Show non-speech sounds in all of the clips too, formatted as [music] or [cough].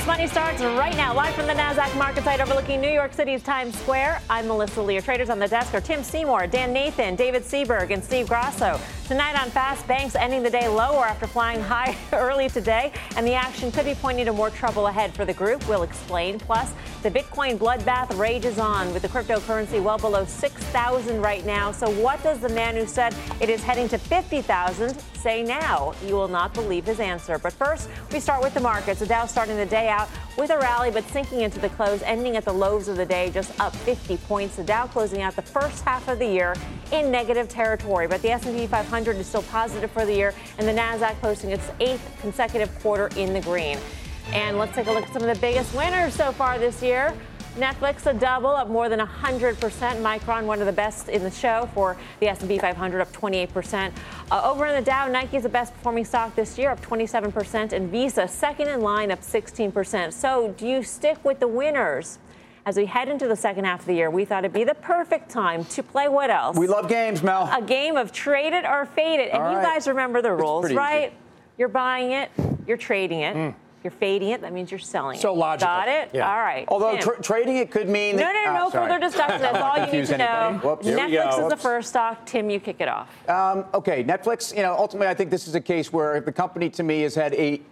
Fast Money starts right now, live from the NASDAQ market site overlooking New York City's Times Square. I'm Melissa Lee. Traders on the desk are Tim Seymour, Dan Nathan, David Seaburg, and Steve Grasso. Tonight on Fast, banks ending the day lower after flying high [laughs] early today, and the action could be pointing to more trouble ahead for the group. We'll explain. Plus, the Bitcoin bloodbath rages on with the cryptocurrency well below 6,000 right now. So, what does the man who said it is heading to 50,000 say now? You will not believe his answer. But first, we start with the markets. The Dow starting the day out with a rally, but sinking into the close, ending at the lows of the day, just up 50 points. The Dow closing out the first half of the year in negative territory, but the S&P 500 is still positive for the year, and the Nasdaq posting its eighth consecutive quarter in the green. And let's take a look at some of the biggest winners so far this year. Netflix a double, up more than 100%. Micron, one of the best in the show for the S&P 500, up 28%. Uh, over in the Dow, Nike is the best performing stock this year, up 27%, and Visa second in line, up 16%. So, do you stick with the winners? As we head into the second half of the year, we thought it'd be the perfect time to play what else? We love games, Mel. A game of trade it or fade it. And you guys remember the rules, right? easy. You're buying it, you're trading it. You're fading it, that means you're selling it. So logical. Got it? Yeah. All right. Although tra- trading it could mean No, no, no, Ah, no further discussion. That's [laughs] all you need to know. Whoops. Netflix is the first stock. Tim, you kick it off. Um, okay, Netflix, you know, ultimately, I think this is a case where the company to me has had a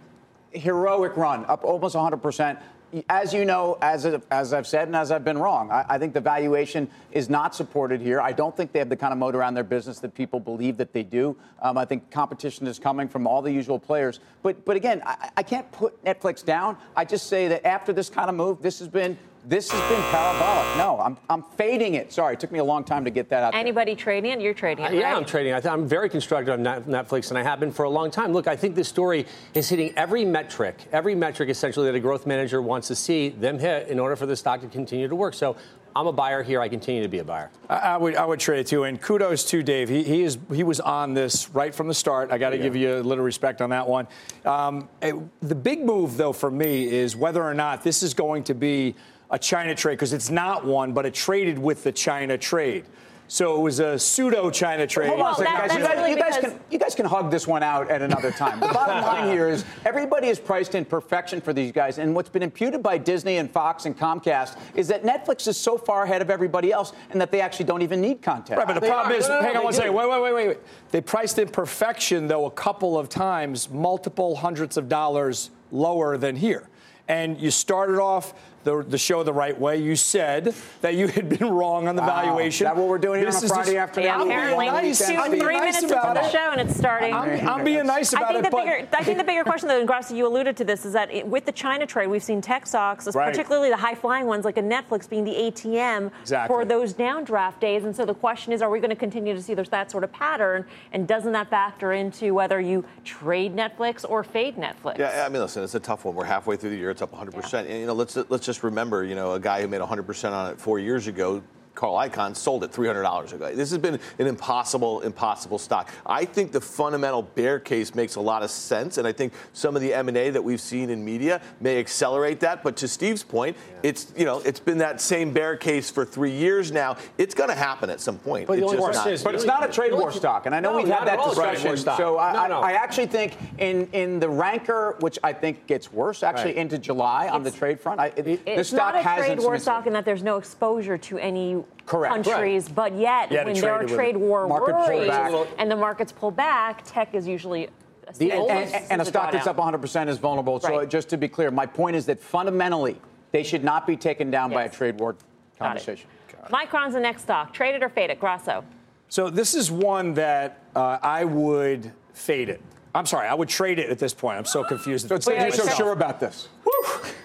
heroic run, up almost 100%. As you know, as, as I've said and as I've been wrong, I, I think the valuation is not supported here. I don't think they have the kind of moat around their business that people believe that they do. Um, I think competition is coming from all the usual players. But, but again, I, I can't put Netflix down. I just say that after this kind of move, this has been this has been parabolic. No, I'm, I'm fading it. Sorry, it took me a long time to get that out. there. Anybody trading it? You're trading it. Uh, Yeah, right? I'm trading. I th- I'm very constructive on Netflix, and I have been for a long time. Look, I think this story is hitting every metric, every metric essentially that a growth manager wants to see them hit in order for the stock to continue to work. So I'm a buyer here. I continue to be a buyer. I, I would I would trade it too, and kudos to Dave. He, he is he was on this right from the start. I got to give you a little respect on that one. Um, eh, the big move though for me is whether or not this is going to be a China trade because it's not one, but it traded with the China trade. So it was a pseudo China trade. Hold on a Well, that- guys. that's You guys, really you guys can you guys can hug this one out at another time. The bottom [laughs] line here is everybody is priced in perfection for these guys, and what's been imputed by Disney and Fox and Comcast is that Netflix is so far ahead of everybody else, and that they actually don't even need content. Right, but the They problem are. is, No, no, no, hang on they one do. second. Wait, wait, wait, wait, wait. They priced in perfection, though, a couple of times, multiple hundreds of dollars lower than here. And you started off the, the show the right way. You said that you had been wrong on the Wow. valuation. Is that what we're doing here on a Friday just- afternoon? Yeah, I'm being apparently. nice. Two, I'm being three nice minutes about into the show and it's starting. I'm, I'm being nice I about think, it, the but bigger, I think the bigger question, though, and Grasso, you alluded to this, is that it, with the China trade, we've seen tech stocks, Right. particularly the high-flying ones like a Netflix, being the ATM Exactly. for those downdraft days. And so the question is, are we going to continue to see there's that sort of pattern? And doesn't that factor into whether you trade Netflix or fade Netflix? Yeah, I mean, listen, it's a tough one. We're halfway through the year; it's up 100. percent And you know, let's let's just remember, you know, a guy who made 100 percent on it four years ago. Carl Icahn sold it $300 ago. This has been an impossible, impossible stock. I think the fundamental bear case makes a lot of sense, and I think some of the M&A that we've seen in media may accelerate that. But to Steve's point, it's you know it's been that same bear case for three years now. It's going to happen at some point. But the It's only just not- is- But it's not a trade war stock, and I know No, we've had that all a trade war discussion. stock. So I, No, no. I, I actually think in in the ranker, which I think gets worse, actually Right. into July on the trade front, I, it, the It's stock not a hasn't trade war stock in that there's no exposure to any Correct. countries, but yet Yeah, when there are trade war Market worries and the markets pull back, tech is usually The- almost and, and a stock that's up 100% is vulnerable. So Right. just to be clear, my point is that fundamentally, They should not be taken down by a trade war Got it. conversation. Micron's the next stock. Trade it or fade it? Grasso. So this is one that uh, I would fade it. I'm sorry, I would trade it at this point. I'm so confused. So Wait, you're so sure about this.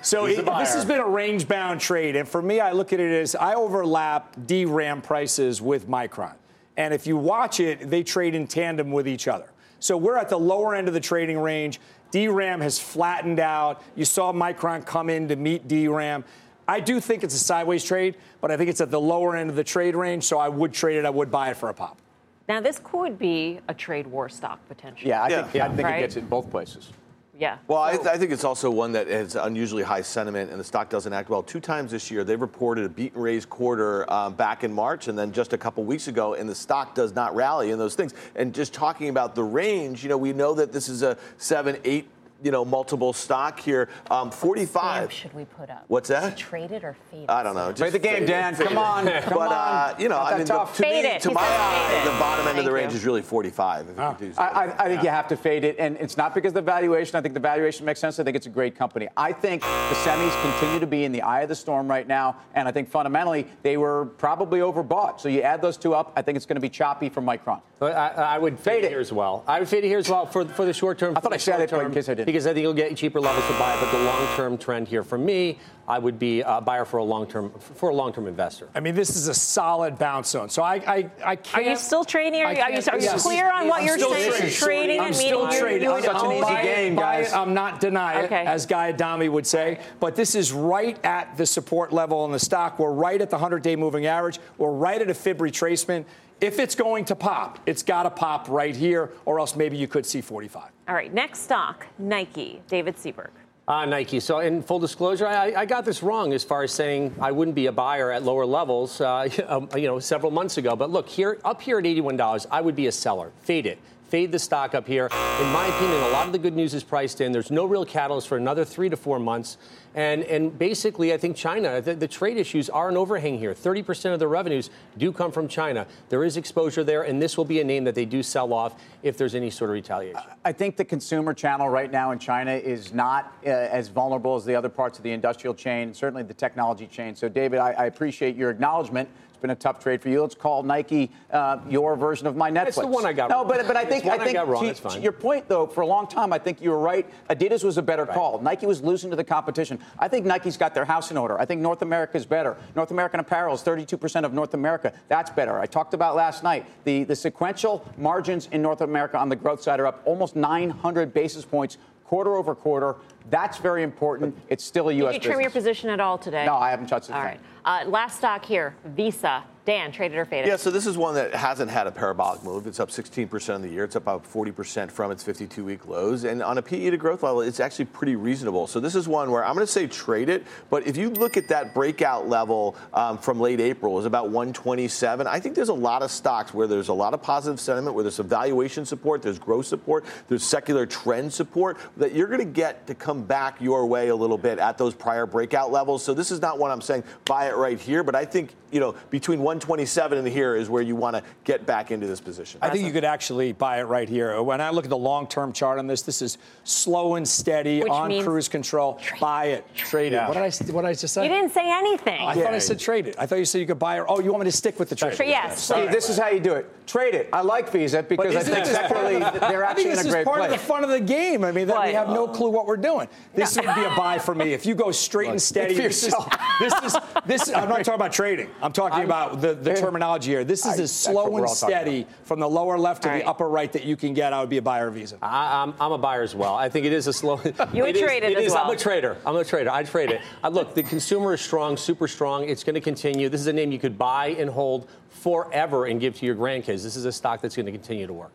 So it, this has been a range bound trade. And for me, I look at it as I overlap DRAM prices with Micron. And if you watch it, they trade in tandem with each other. So we're at the lower end of the trading range. DRAM has flattened out. You saw Micron come in to meet DRAM. I do think it's a sideways trade, but I think it's at the lower end of the trade range. So I would trade it. I would buy it for a pop. Now, this could be a trade war stock potentially. Yeah, I Yeah. think, I think Right? it gets it in both places. Yeah. Well, I, I think it's also one that has unusually high sentiment, and the stock doesn't act well. Two times this year, they've reported a beat and raise quarter um, back in March, and then just a couple weeks ago, and the stock does not rally in those things. And just talking about the range, you know, we know that this is a seven, eight, you know, multiple stock here. Um, 45. should we put up? What's that? Trade it or fade it? I don't know. Play the game, fade Dan. fade Come on. Come but. Uh, you know, I mean, the, to Fade me, it. to He my said eye, the bottom end of the range you. is really 45. If you do. I, I, I think you have to fade it, and it's not because of the valuation. I think the valuation makes sense. I think it's a great company. I think the semis continue to be in the eye of the storm right now, and I think fundamentally they were probably overbought. So you add those two up, I think it's going to be choppy for Micron. I, I would fade, Fade it it. here as well. I would fade it here as well for, for the short term. I thought I said it, but in case I didn't. Because I think you'll get cheaper levels to buy. But the long term trend here for me, I would be a buyer for a long term for a long term investor. I mean, this is a solid bounce zone. So I, I, I Are can't. Are you still trading? Are you, are you, are you yes. clear on what I'm you're still saying? trading. Trading I'm and still meaning you, trading. you I'm Such an easy buy game, guys. it, I'm not deny it, as Guy Adami would say. But this is right at the support level in the stock. We're right at the 100-day moving average. We're right at a fib retracement. If it's going to pop, it's got to pop right here, or else maybe you could see 45. All right, next stock, Nike. David Seaburg. Uh, Nike. So, in full disclosure, I, I got this wrong as far as saying I wouldn't be a buyer at lower levels, uh, [laughs] um, you know, several months ago. But look, here, up here at $81, I would be a seller. Fade it. Fade the stock up here. In my opinion, a lot of the good news is priced in. There's no real catalyst for another three to four months. And, and basically, I think China, the, the trade issues are an overhang here. 30% of the revenues do come from China. There is exposure there, and this will be a name that they do sell off if there's any sort of retaliation. I think the consumer channel right now in China is not uh, as vulnerable as the other parts of the industrial chain, certainly the technology chain. So, David, I, I appreciate your acknowledgement. It's been a tough trade for you. Let's call Nike uh, your version of my Netflix. It's the one I got no, wrong. but but I think I I think got wrong. to, to your point though, for a long time, I think you were right. Adidas was a better call. Nike was losing to the competition. I think Nike's got their house in order. I think North America is better. North American apparel is 32% of North America. That's better. I talked about last night the the sequential margins in North America on the growth side are up almost 900 basis points quarter over quarter. That's very important. It's still a U.S. Did you trim your position at all today? No, I haven't touched it All right. Uh, last stock here, Visa. Dan, traded or faded? Yeah, so this is one that hasn't had a parabolic move. It's up 16% in the year. It's up about 40% from its 52-week lows. And on a PE to growth level, it's actually pretty reasonable. So this is one where I'm going to say trade it. But if you look at that breakout level um, from late April, is about 127. I think there's a lot of stocks where there's a lot of positive sentiment, where there's some valuation support, there's growth support, there's secular trend support that you're going to get to come back your way a little bit at those prior breakout levels. So this is not one I'm saying buy it right here, but I think you know between 127 and here is where you want to get back into this position. I think you could actually buy it right here. When I look at the long-term chart on this, this is slow and steady Which on cruise control. Buy it, trade it. What did I? What did I just say? You didn't say anything. I thought I said trade it. I thought you said you could buy it. Oh, you want me to stick with the trade? Tra- yes. Steve, this is how you do it. Trade it. I like Visa because I isn't think this secularly they're I think actually in this is part place. of the fun of the game. I mean, that we have no clue what we're doing. This would be a buy for me. If you go straight and steady, for this is, yourself. this is this. Is, I'm not talking about trading. I'm talking about the, the [laughs] terminology here. This is I- as slow and steady from the lower left to All the right. upper right that you can get. I would be a buyer of Visa. I, I'm, I'm a buyer as well. I think it is a slow. You would trade it as is. I'm a trader. I'm a trader. I trade it. Uh, look, the consumer is strong, super strong. It's going to continue. This is a name you could buy and hold forever and give to your grandkids. This is a stock that's going to continue to work.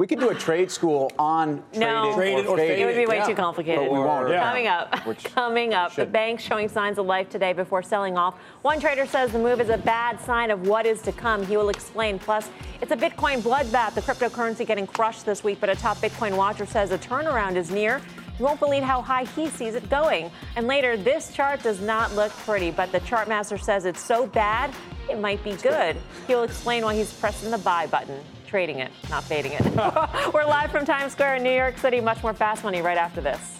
We could do a trade school on No. traded Traded or faded. It would be way Yeah. too complicated. But we won't. Yeah. Coming up, Which [laughs] coming up, the should. bank showing signs of life today before selling off. One trader says the move is a bad sign of what is to come. He will explain. Plus, it's a Bitcoin bloodbath. The cryptocurrency getting crushed this week, but a top Bitcoin watcher says a turnaround is near. You won't believe how high he sees it going. And later, this chart does not look pretty, but the chart master says it's so bad it might be good. He'll explain why he's pressing the buy button. Trading it, not fading it. [laughs] We're live from Times Square in New York City. Much more fast money right after this.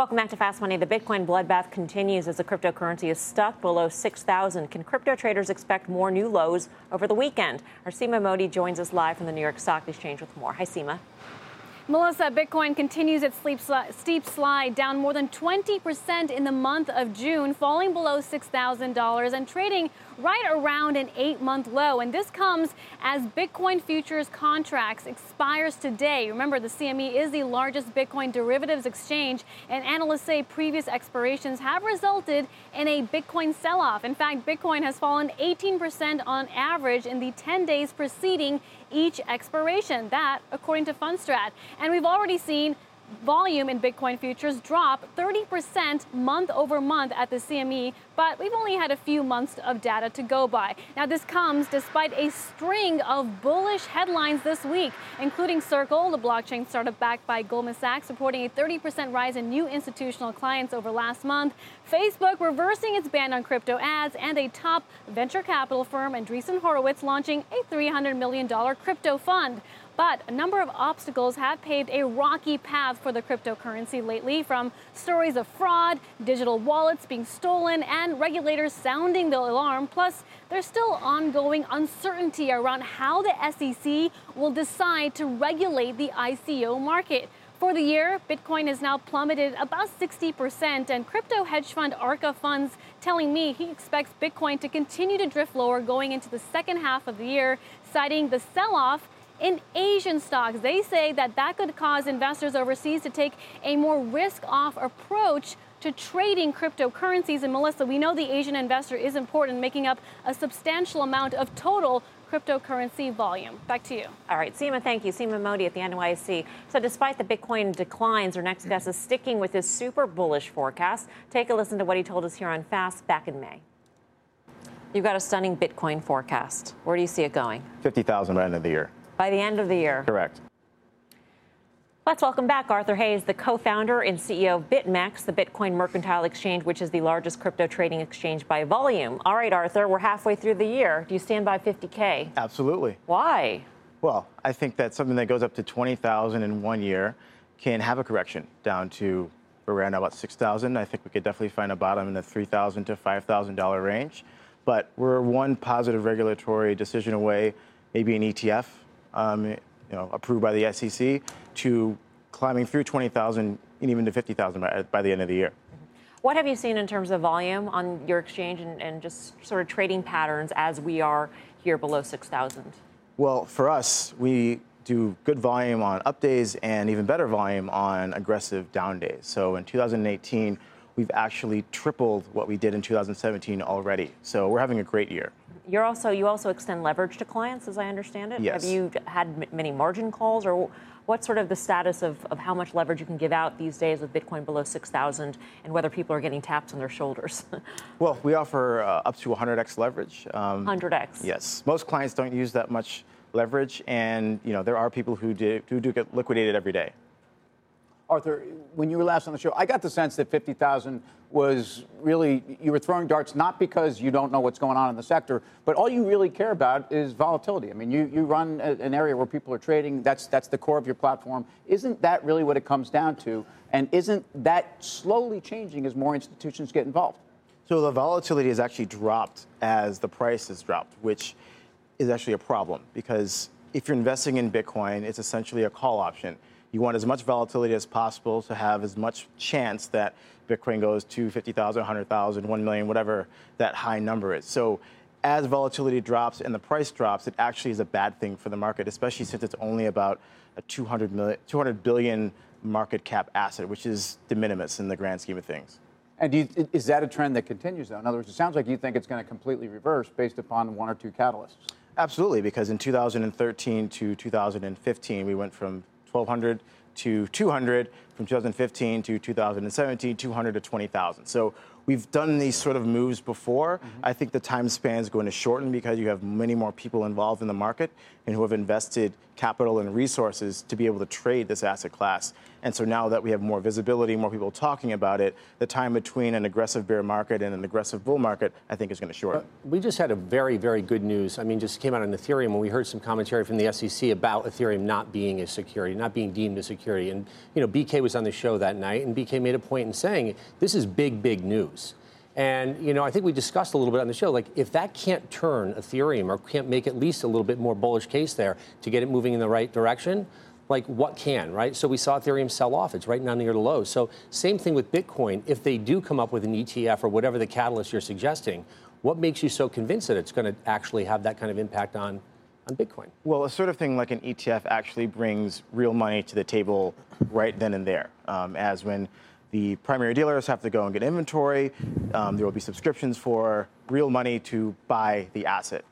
Welcome back to Fast Money. The Bitcoin bloodbath continues as the cryptocurrency is stuck below 6,000. Can crypto traders expect more new lows over the weekend? Our Seema Modi joins us live from the New York Stock Exchange with more. Hi, Seema. Melissa, Bitcoin continues its steep slide, down more than 20% in the month of June, falling below $6,000 and trading right around an eight month low. And this comes as Bitcoin futures contracts expires today. Remember, the CME is the largest Bitcoin derivatives exchange, and analysts say previous expirations have resulted in a Bitcoin sell off. In fact, Bitcoin has fallen 18% on average in the 10 days preceding each expiration. That, according to Fundstrat. And we've already seen volume in Bitcoin futures drop 30% month over month at the CME, but we've only had a few months of data to go by. Now, this comes despite a string of bullish headlines this week, including Circle, the blockchain startup backed by Goldman Sachs, reporting a 30% rise in new institutional clients over last month, Facebook reversing its ban on crypto ads, and a top venture capital firm, Andreessen Horowitz, launching a $300 million crypto fund. But a number of obstacles have paved a rocky path for the cryptocurrency lately, from stories of fraud, digital wallets being stolen, and regulators sounding the alarm. Plus, there's still ongoing uncertainty around how the SEC will decide to regulate the ICO market. For the year, Bitcoin has now plummeted about 60%, and crypto hedge fund Arca Funds telling me he expects Bitcoin to continue to drift lower going into the second half of the year, citing the sell off in Asian stocks. They say that that could cause investors overseas to take a more risk off approach to trading cryptocurrencies. And Melissa, we know the Asian investor is important, making up a substantial amount of total cryptocurrency volume. Back to you. All right, Seema, thank you. Seema Modi at the NYSE. So, despite the Bitcoin declines, our next guest is sticking with his super bullish forecast. Take a listen to what he told us here on Fast back in May. You've got a stunning Bitcoin forecast. Where do you see it going? 50,000 by the end of the year by the end of the year. Correct. Let's welcome back Arthur Hayes, the co founder and CEO of BitMEX, the Bitcoin Mercantile Exchange, which is the largest crypto trading exchange by volume. All right, Arthur, we're halfway through the year. Do you stand by 50K? Absolutely. Why? Well, I think that something that goes up to 20,000 in one year can have a correction down to around about 6,000. I think we could definitely find a bottom in the 3,000 to $5,000 range. But we're one positive regulatory decision away, maybe an ETF um, you know, approved by the SEC, to climbing through 20,000 and even to 50,000 by, by, the end of the year. What have you seen in terms of volume on your exchange and, and just sort of trading patterns as we are here below 6,000? Well, for us, we do good volume on up days and even better volume on aggressive down days. So in 2018, we've actually tripled what we did in 2017 already. So we're having a great year. You're also you also extend leverage to clients, as I understand it. Yes. Have you had many margin calls, or what's sort of the status of, of how much leverage you can give out these days with Bitcoin below 6,000, and whether people are getting taps on their shoulders? [laughs] well, we offer uh, up to 100x leverage. Um, 100x. Yes. Most clients don't use that much leverage, and you know there are people who do, who do get liquidated every day. Arthur, when you were last on the show, I got the sense that 50,000 was really, you were throwing darts not because you don't know what's going on in the sector, but all you really care about is volatility. I mean, you, you run a, an area where people are trading, that's, that's the core of your platform. Isn't that really what it comes down to? And isn't that slowly changing as more institutions get involved? So the volatility has actually dropped as the price has dropped, which is actually a problem because if you're investing in Bitcoin, it's essentially a call option. You want as much volatility as possible to have as much chance that Bitcoin goes to 50,000, 100,000, 1 million, whatever that high number is. So as volatility drops and the price drops, it actually is a bad thing for the market, especially since it's only about a 200, million, 200 billion market cap asset, which is de minimis in the grand scheme of things. And you, is that a trend that continues, though? In other words, it sounds like you think it's going to completely reverse based upon one or two catalysts. Absolutely, because in 2013 to 2015, we went from 1200 to 200. from 2015 to 2017, 200 to 20,000. So we've done these sort of moves before. Mm-hmm. I think the time span is going to shorten because you have many more people involved in the market and who have invested capital and resources to be able to trade this asset class. And so now that we have more visibility, more people talking about it, the time between an aggressive bear market and an aggressive bull market, I think, is going to shorten. We just had a very, very good news. I mean, just came out on Ethereum when we heard some commentary from the SEC about Ethereum not being a security, not being deemed a security. And, you know, BK was on the show that night, and BK made a point in saying this is big, big news. And you know, I think we discussed a little bit on the show, like if that can't turn Ethereum or can't make at least a little bit more bullish case there to get it moving in the right direction, like what can, right? So we saw Ethereum sell off. It's right now near the low. So same thing with Bitcoin. If they do come up with an ETF or whatever the catalyst you're suggesting, what makes you so convinced that it's going to actually have that kind of impact on on Bitcoin? Well, a sort of thing like an ETF actually brings real money to the table right then and there, um, as when the primary dealers have to go and get inventory. Um, there will be subscriptions for real money to buy the asset.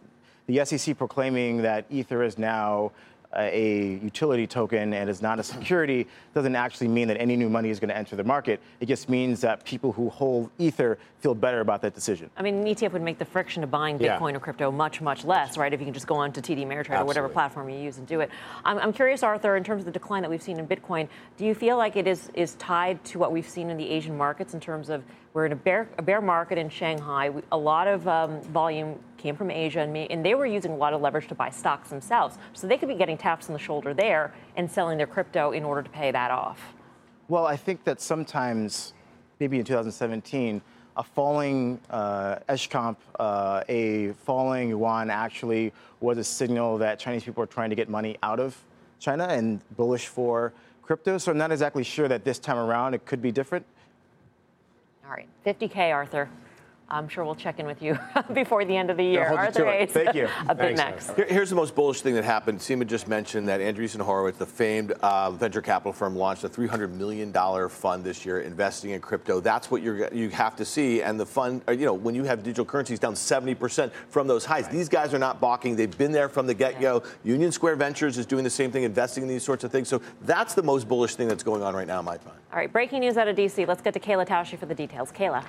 The SEC proclaiming that Ether is now a utility token and is not a security doesn't actually mean that any new money is going to enter the market. It just means that people who hold Ether feel better about that decision. I mean, an ETF would make the friction of buying Bitcoin yeah. or crypto much, much less, right? If you can just go on to TD Ameritrade or whatever platform you use and do it. I'm, I'm, curious, Arthur, in terms of the decline that we've seen in Bitcoin, do you feel like it is, is tied to what we've seen in the Asian markets in terms of we're in a bear, a bear market in Shanghai. We, a lot of um, volume came from Asia, and, and they were using a lot of leverage to buy stocks themselves. So they could be getting taps on the shoulder there and selling their crypto in order to pay that off. Well, I think that sometimes, maybe in 2017, a falling uh, Escomp, uh, a falling yuan actually was a signal that Chinese people are trying to get money out of China and bullish for crypto. So I'm not exactly sure that this time around it could be different. All right, 50K, Arthur. I'm sure we'll check in with you [laughs] before the end of the year. Arthur Hayes, Thank you. [laughs] a BitMEX. here's the most bullish thing that happened. Seema just mentioned that Andreessen Horowitz, the famed uh, venture capital firm, launched a $300 million fund this year investing in crypto. That's what you're, you have to see. And the fund, uh, you know, when you have digital currencies down 70% from those highs, right. these guys are not balking. They've been there from the get-go. Yeah. Union Square Ventures is doing the same thing, investing in these sorts of things. So that's the most bullish thing that's going on right now, in my mind. All right, breaking news out of D.C. Let's get to Kayla Tausche for the details. Kayla.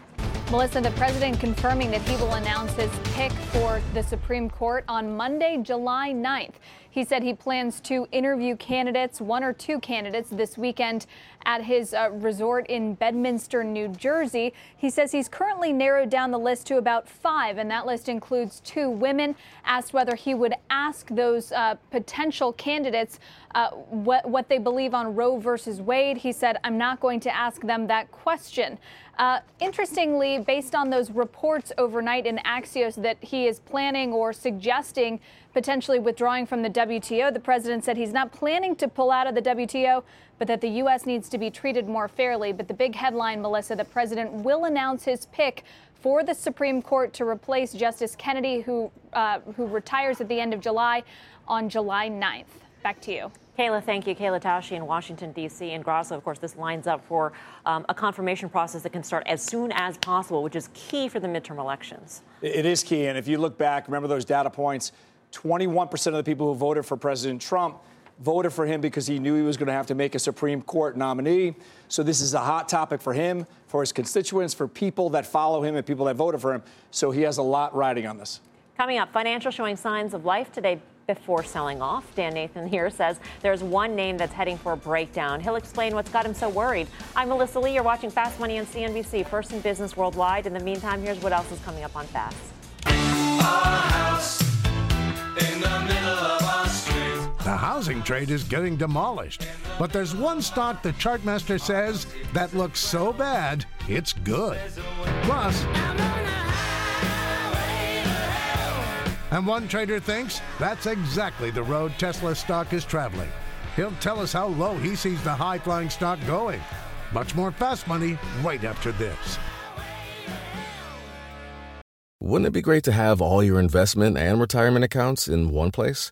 Melissa, the president confirming that he will announce his pick for the Supreme Court on Monday, July 9th. He said he plans to interview candidates, one or two candidates, this weekend at his uh, resort in Bedminster, New Jersey. He says he's currently narrowed down the list to about five, and that list includes two women. Asked whether he would ask those uh, potential candidates uh, what, what they believe on Roe versus Wade, he said, I'm not going to ask them that question. Uh, interestingly, based on those reports overnight in Axios that he is planning or suggesting potentially withdrawing from the WTO, the president said he's not planning to pull out of the WTO, but that the U.S. needs to be treated more fairly. But the big headline, Melissa, the president will announce his pick for the Supreme Court to replace Justice Kennedy, who, uh, who retires at the end of July on July 9th. Back to you. Kayla, thank you. Kayla Tausche in Washington, D.C. And Grasso, of course, this lines up for um, a confirmation process that can start as soon as possible, which is key for the midterm elections. It is key. And if you look back, remember those data points 21% of the people who voted for President Trump voted for him because he knew he was going to have to make a Supreme Court nominee. So this is a hot topic for him, for his constituents, for people that follow him and people that voted for him. So he has a lot riding on this. Coming up, financial showing signs of life today before selling off. Dan Nathan here says there's one name that's heading for a breakdown. He'll explain what's got him so worried. I'm Melissa Lee. You're watching Fast Money on CNBC, first in business worldwide. In the meantime, here's what else is coming up on Fast. The housing trade is getting demolished. But there's one stock the Chartmaster says that looks so bad, it's good. Plus, and one trader thinks that's exactly the road Tesla stock is traveling. He'll tell us how low he sees the high flying stock going. Much more fast money right after this. Wouldn't it be great to have all your investment and retirement accounts in one place?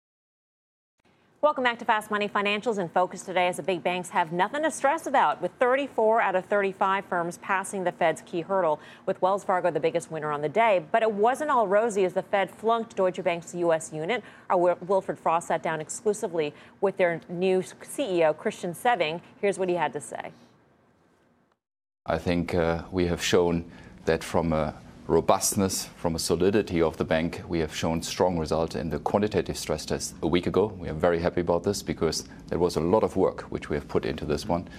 Welcome back to Fast Money Financials in focus today as the big banks have nothing to stress about, with 34 out of 35 firms passing the Fed's key hurdle, with Wells Fargo the biggest winner on the day. But it wasn't all rosy as the Fed flunked Deutsche Bank's U.S. unit. Our Wilfred Frost sat down exclusively with their new CEO, Christian Sewing. Here's what he had to say. I think uh, we have shown that from a robustness, from a solidity of the bank, we have shown strong results in the quantitative stress test a week ago. We are very happy about this because there was a lot of work which we have put into this one.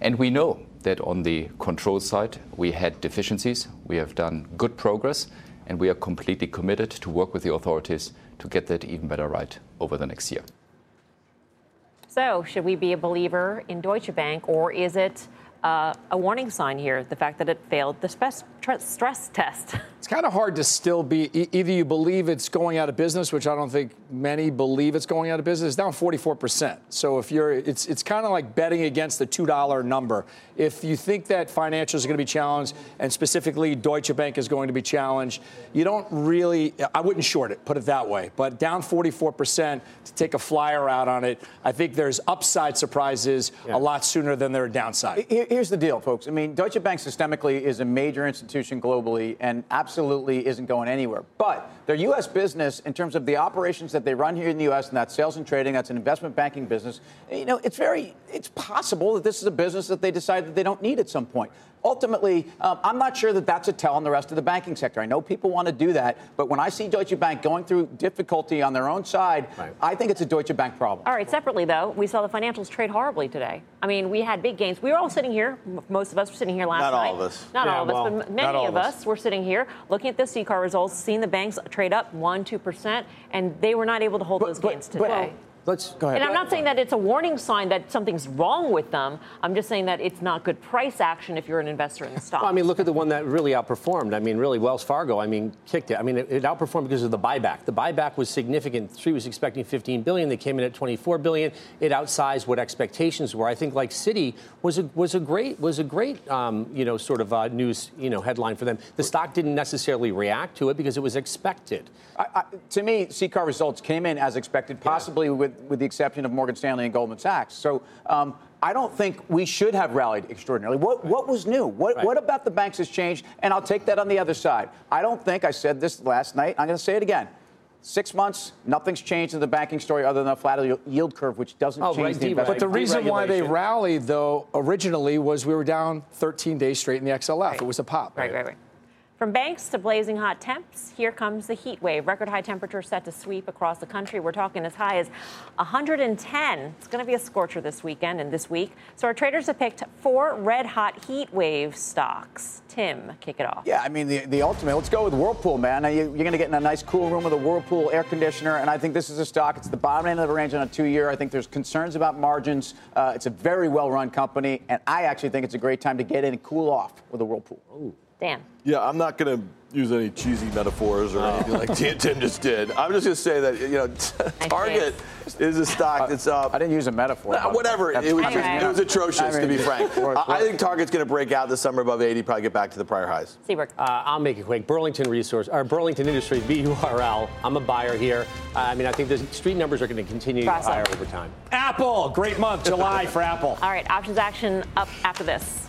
And we know that on the control side, we had deficiencies. We have done good progress, and we are completely committed to work with the authorities to get that even better right over the next year. So, should we be a believer in Deutsche Bank, or is it uh, a warning sign here, the fact that it failed the stress, stress test. [laughs] It's kind of hard to still be either you believe it's going out of business, which I don't think many believe it's going out of business. It's down 44%. So if you're, it's it's kind of like betting against the two dollar number. If you think that financials are going to be challenged, and specifically Deutsche Bank is going to be challenged, you don't really. I wouldn't short it, put it that way. But down 44% to take a flyer out on it, I think there's upside surprises yeah. a lot sooner than there are downside. Here's the deal, folks. I mean, Deutsche Bank systemically is a major institution globally, and absolutely isn't going anywhere. But their U.S. business, in terms of the operations that they run here in the U.S., and that's sales and trading, that's an investment banking business, you know, it's very, it's possible that this is a business that they decide that they don't need at some point ultimately, um, I'm not sure that that's a tell on the rest of the banking sector. I know people want to do that, but when I see Deutsche Bank going through difficulty on their own side, right. I think it's a Deutsche Bank problem. All right, separately, though, we saw the financials trade horribly today. I mean, we had big gains. We were all sitting here, most of us were sitting here last not night. Not all of us. Not yeah, all of well, us, but many of us. us were sitting here looking at the CCAR results, seeing the banks trade up 1%, 2%, and they were not able to hold but, those but, gains today. But, Let's go ahead. And I'm not saying that it's a warning sign that something's wrong with them. I'm just saying that it's not good price action if you're an investor in the stock. Well, I mean, look at the one that really outperformed. I mean, really, Wells Fargo. I mean, kicked it. I mean, it, it outperformed because of the buyback. The buyback was significant. Street was expecting 15 billion. They came in at 24 billion. It outsized what expectations were. I think like Citi was a was a great was a great um, you know sort of uh, news you know headline for them. The stock didn't necessarily react to it because it was expected. I, I, to me, CCAR results came in as expected, possibly yeah. with with the exception of Morgan Stanley and Goldman Sachs. So um, I don't think we should have rallied extraordinarily. What, right. what was new? What, right. what about the banks has changed? And I'll take that on the other side. I don't think, I said this last night, I'm going to say it again. Six months, nothing's changed in the banking story other than a flat yield curve, which doesn't oh, change right, the investment. But the reason why they rallied, though, originally was we were down 13 days straight in the XLF. It was a pop. Right, right, right. From banks to blazing hot temps, here comes the heat wave. Record high temperatures set to sweep across the country. We're talking as high as 110. It's going to be a scorcher this weekend and this week. So our traders have picked four red hot heat wave stocks. Tim, kick it off. Yeah, I mean, the, the ultimate. Let's go with Whirlpool, man. You, are going to get in a nice cool room with a Whirlpool air conditioner, and I think this is a stock. It's the bottom end of the range on a two year. I think there's concerns about margins. Uh, it's a very well run company, and I actually think it's a great time to get in and cool off with a Whirlpool. Ooh. Dan. Yeah, I'm not going to use any cheesy metaphors or oh. anything like Tim just did. I'm just going to say that you know, [laughs] Target is a stock that's up. I didn't use a metaphor. Uh, whatever. It was, anyway. it was, atrocious, I mean, to be frank. [laughs] I think Target's going to break out this summer above 80, probably get back to the prior highs. Seaburg. Uh, I'll make it quick. Burlington Resource, or Burlington Industries, B-U-R-L. I'm a buyer here. Uh, I mean, I think the street numbers are going to continue Cross higher over time. Apple, great month, July for Apple. [laughs] All right, options action up after this.